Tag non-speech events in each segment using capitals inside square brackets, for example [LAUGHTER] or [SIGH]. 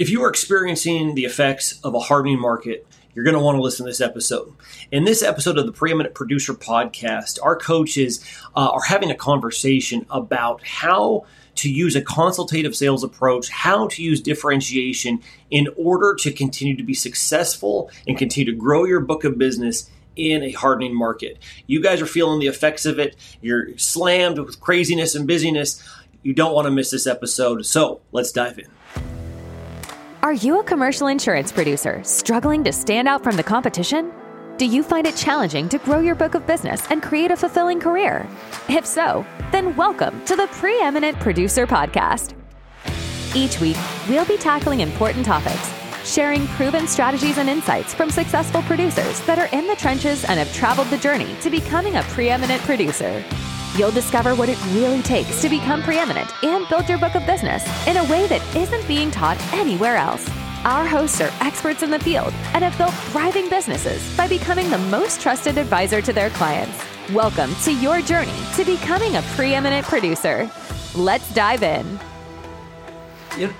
If you are experiencing the effects of a hardening market, you're going to want to listen to this episode. In this episode of the Preeminent Producer Podcast, our coaches uh, are having a conversation about how to use a consultative sales approach, how to use differentiation in order to continue to be successful and continue to grow your book of business in a hardening market. You guys are feeling the effects of it. You're slammed with craziness and busyness. You don't want to miss this episode. So let's dive in. Are you a commercial insurance producer struggling to stand out from the competition? Do you find it challenging to grow your book of business and create a fulfilling career? If so, then welcome to the Preeminent Producer Podcast. Each week, we'll be tackling important topics, sharing proven strategies and insights from successful producers that are in the trenches and have traveled the journey to becoming a preeminent producer. You'll discover what it really takes to become preeminent and build your book of business in a way that isn't being taught anywhere else. Our hosts are experts in the field and have built thriving businesses by becoming the most trusted advisor to their clients. Welcome to your journey to becoming a preeminent producer. Let's dive in.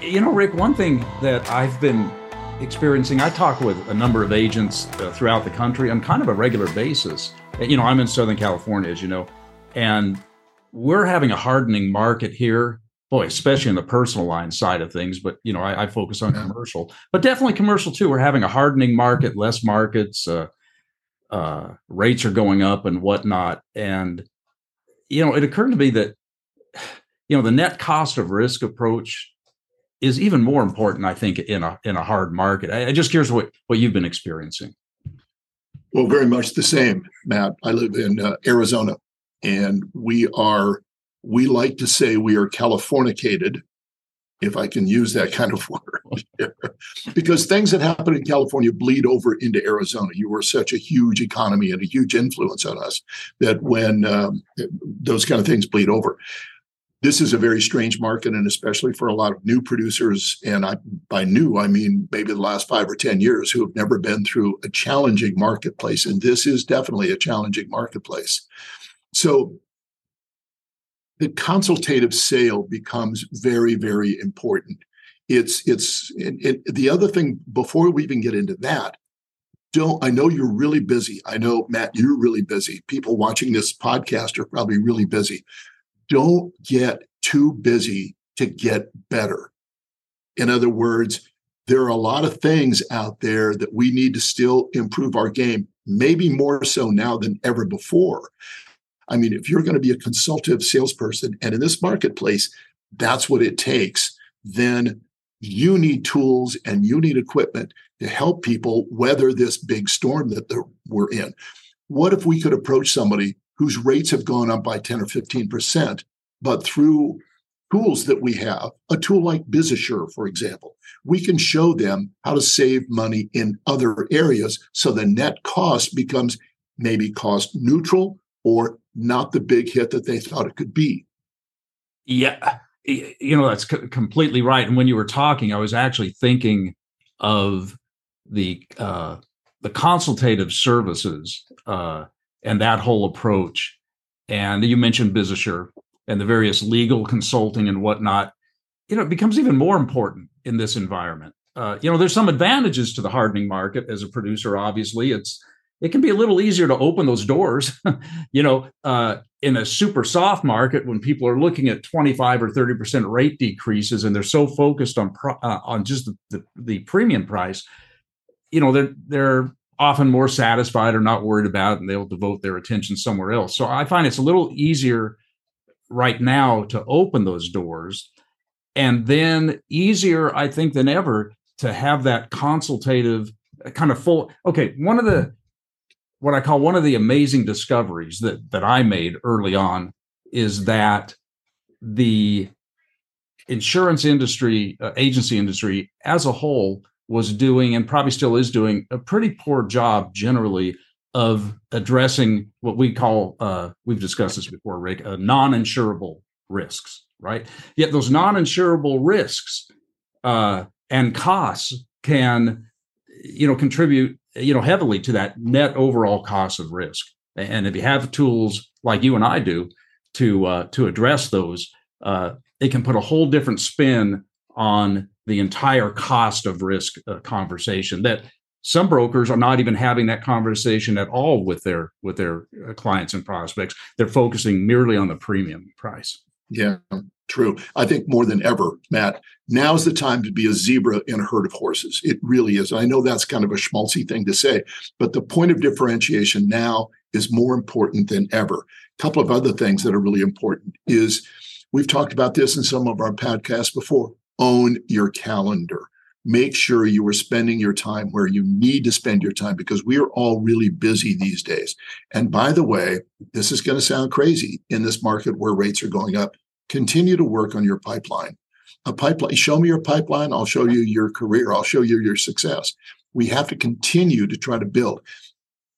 You, know, Rick, one thing that I've been experiencing, I talk with a number of agents uh, throughout the country on kind of a regular basis. You know, I'm in Southern California, as you know and we're having a hardening market here, boy, especially in the personal line side of things. But you know, I, I focus on commercial, but definitely commercial too. We're having a hardening market, less markets, uh, uh, rates are going up and whatnot. And you know, it occurred to me that you know the net cost of risk approach is even more important, I think, in a in a hard market. I, I just curious what what you've been experiencing. Well, very much the same, Matt. I live in uh, Arizona, and we are we like to say we are californicated if i can use that kind of [LAUGHS] word [LAUGHS] because things that happen in california bleed over into arizona. You are such a huge economy and a huge influence on us that when um, those kind of things bleed over. This is a very strange market and especially for a lot of new producers and I, by new i mean maybe the last five or ten years who have never been through a challenging marketplace and this is definitely a challenging marketplace so the consultative sale becomes very, very important. It's it's it, it, the other thing before we even get into that. Don't I know you're really busy? I know Matt, you're really busy. People watching this podcast are probably really busy. Don't get too busy to get better. In other words, there are a lot of things out there that we need to still improve our game, maybe more so now than ever before. I mean, if you're going to be a consultative salesperson and in this marketplace, that's what it takes, then you need tools and you need equipment to help people weather this big storm that we're in. What if we could approach somebody whose rates have gone up by 10 or 15%, but through tools that we have, a tool like BizAssure, for example, we can show them how to save money in other areas so the net cost becomes maybe cost neutral or not the big hit that they thought it could be. Yeah, you know that's c- completely right. And when you were talking, I was actually thinking of the uh, the consultative services uh, and that whole approach. And you mentioned BizAssure and the various legal consulting and whatnot. You know, it becomes even more important in this environment. Uh, you know, there's some advantages to the hardening market as a producer. Obviously, it's it can be a little easier to open those doors. [LAUGHS] you know, uh, in a super soft market, when people are looking at 25 or 30 percent rate decreases, and they're so focused on pro- uh, on just the, the, the premium price, you know, they're they're often more satisfied or not worried about it, and they'll devote their attention somewhere else. So I find it's a little easier right now to open those doors, and then easier, I think, than ever to have that consultative kind of full. Okay, one of the what I call one of the amazing discoveries that that I made early on is that the insurance industry, uh, agency industry as a whole was doing and probably still is doing a pretty poor job generally of addressing what we call uh, we've discussed this before rick uh, non-insurable risks right? Yet those non-insurable risks uh, and costs can you know contribute you know heavily to that net overall cost of risk. And if you have tools like you and i do to uh, to address those uh, it can put a whole different spin on the entire cost of risk uh, conversation that some brokers are not even having that conversation at all with their with their uh, clients and prospects. They're focusing merely on the premium price. Yeah true. I think more than ever matt now's the time to be a zebra in a herd of horses. It really is. I know that's kind of a schmaltzy thing to say but the point of differentiation now is more important than ever. A couple of other things that are really important is we've talked about this in some of our podcasts before. Own your calendar. Make sure you are spending your time where you need to spend your time because we are all really busy these days. And by the way, this is going to sound crazy in this market where rates are going up. Continue to work on your pipeline. A pipeline, show me your pipeline, I'll show you your career, I'll show you your success. We have to continue to try to build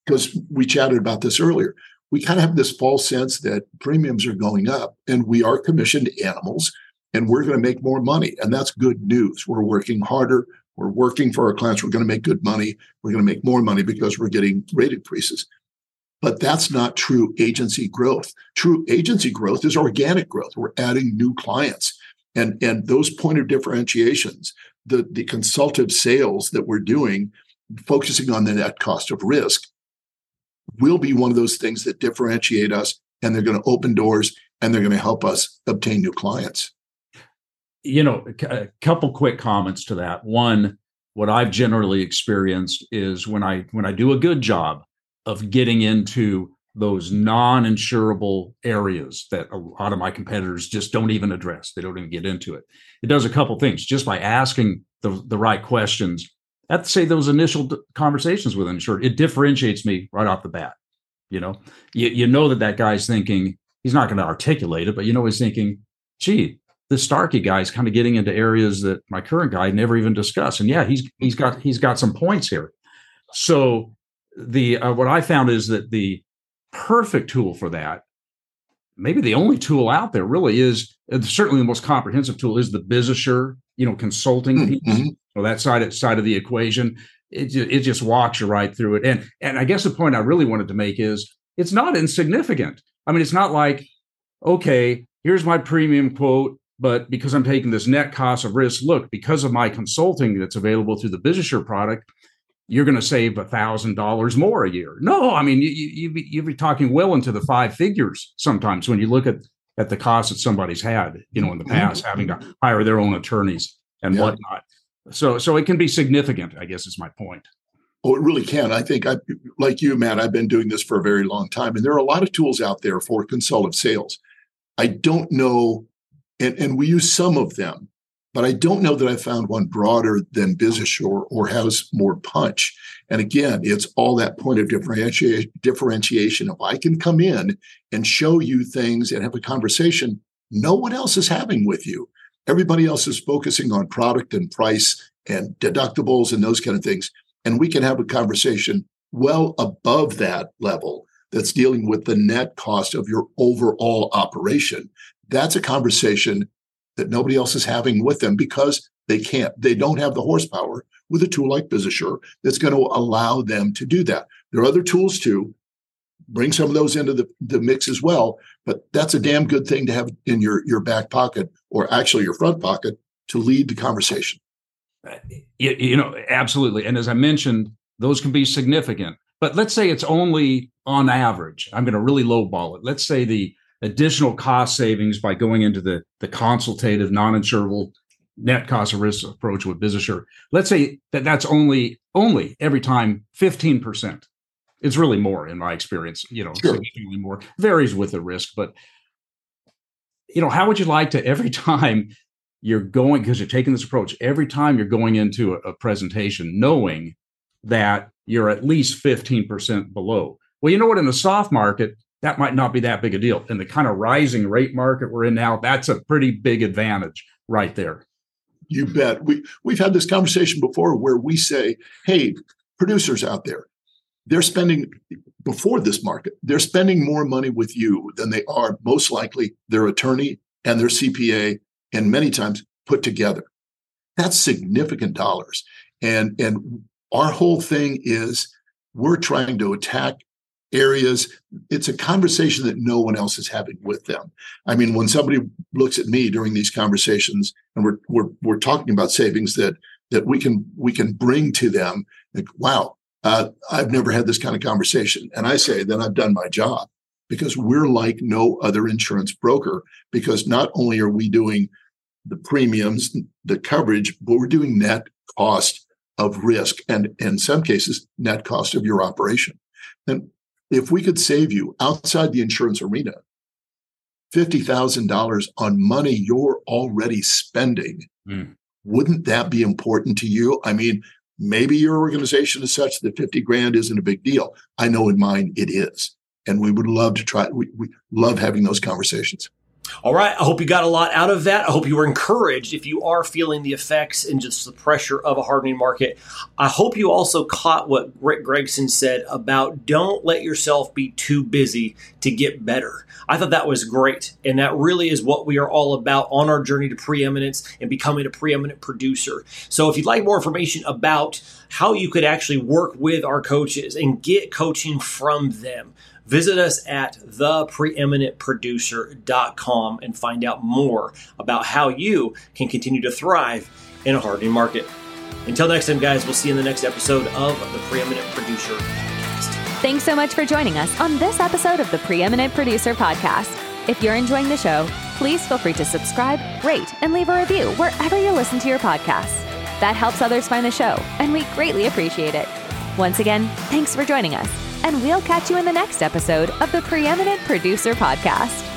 because we chatted about this earlier. We kind of have this false sense that premiums are going up and we are commissioned animals and we're going to make more money. And that's good news. We're working harder. We're working for our clients. We're going to make good money. We're going to make more money because we're getting rate increases. But that's not true agency growth. True agency growth is organic growth. We're adding new clients. And, and those point of differentiations, the, the consultative sales that we're doing, focusing on the net cost of risk, will be one of those things that differentiate us. And they're going to open doors and they're going to help us obtain new clients you know, a couple quick comments to that. One, what I've generally experienced is when I when I do a good job of getting into those non-insurable areas that a lot of my competitors just don't even address. They don't even get into it. It does a couple things just by asking the, the right questions. I have to say those initial conversations with an insured, it differentiates me right off the bat. You know, you, you know that that guy's thinking he's not going to articulate it, but you know he's thinking, gee, this Starkey guy is kind of getting into areas that my current guy never even discussed. And yeah, he's he's got he's got some points here. So the uh, what I found is that the perfect tool for that, maybe the only tool out there really is uh, certainly the most comprehensive tool is the BizAssure, you know, consulting mm-hmm. piece, or that side side of the equation. It it just walks you right through it. And and I guess the point I really wanted to make is it's not insignificant. I mean, it's not like okay, here's my premium quote but because I'm taking this net cost of risk, look, because of my consulting that's available through the BizAssure product, you're going to save a thousand dollars more a year. No, I mean you, you would be, you'd be talking well into the five figures sometimes when you look at at the cost that somebody's had, you know, in the mm-hmm. past, having to hire their own attorneys and yeah. whatnot. So so it can be significant. I guess is my point. Oh, it really can. I think I like you, Matt. I've been doing this for a very long time, and there are a lot of tools out there for consultative sales. I don't know and, and we use some of them, but I don't know that I found one broader than BizAssure or has more punch. And again, it's all that point of differentiation. Differentiation. If I can come in and show you things and have a conversation, no one else is having with you. Everybody else is focusing on product and price and deductibles and those kind of things. And we can have a conversation well above that level that's dealing with the net cost of your overall operation that's a conversation that nobody else is having with them because they can't, they don't have the horsepower with a tool like BizAssure that's going to allow them to do that. There are other tools too. Bring some of those into the, the mix as well. But that's a damn good thing to have in your, your back pocket or actually your front pocket to lead the conversation. Uh, you, you know, absolutely. And as I mentioned, those can be significant. But let's say it's only on average. I'm going to really lowball it. Let's say the additional cost savings by going into the, the consultative, non-insurable net cost of risk approach with BizAssure. Let's say that that's only only every time 15%. It's really more in my experience, you know, sure. significantly more. Varies with the risk, but you know, how would you like to every [LAUGHS] time you're going because you're taking this approach, every time you're going into a, a presentation knowing that you're at least 15% below. Well, you know what? In the soft market, that might not be that big a deal. In the kind of rising rate market we're in now, that's a pretty big advantage right there. You bet. We we've had this conversation before where we say, "Hey, producers out there, they're spending before this market, they're spending more money with you than they are most likely their attorney and their CPA and many times put together. That's significant dollars. And and our whole thing is we're trying to attack areas. It's a conversation that no one else is having with them. I mean, when somebody looks at me during these conversations and we're we're we're talking about savings that that we can we can bring to them, like, wow, uh, I've never had this kind of conversation. And I say, then I've done my job because we're like no other insurance broker because not only are we doing the premiums, the coverage, but we're doing net cost of risk and in some cases, net cost of your operation. And if we could save you outside the insurance arena $50,000 on money you're already spending, mm. wouldn't that be important to you? I mean, maybe your organization is such that 50 grand isn't a big deal. I know in mine it is. And we would love to try, we, we love having those conversations. All right. I hope you got a lot out of that. I hope you were encouraged if you are feeling the effects and just the pressure of a hardening market. I hope you also caught what Rick Gregson said about don't let yourself be too busy to get better. I thought that was great. And that really is what we are all about on our journey to preeminence and becoming a preeminent producer. So if you'd like more information about how you could actually work with our coaches and get coaching from them, Visit us at thepreeminentproducer.com and find out more about how you can continue to thrive in a hardening market. Until next time, guys, we'll see you in the next episode of the Preeminent Producer Podcast. Thanks so much for joining us on this episode of the Preeminent Producer Podcast. If you're enjoying the show, please feel free to subscribe, rate, and leave a review wherever you listen to your podcasts. That helps others find the show, and we greatly appreciate it. Once again, thanks for joining us and we'll catch you in the next episode of the Preeminent Producer Podcast.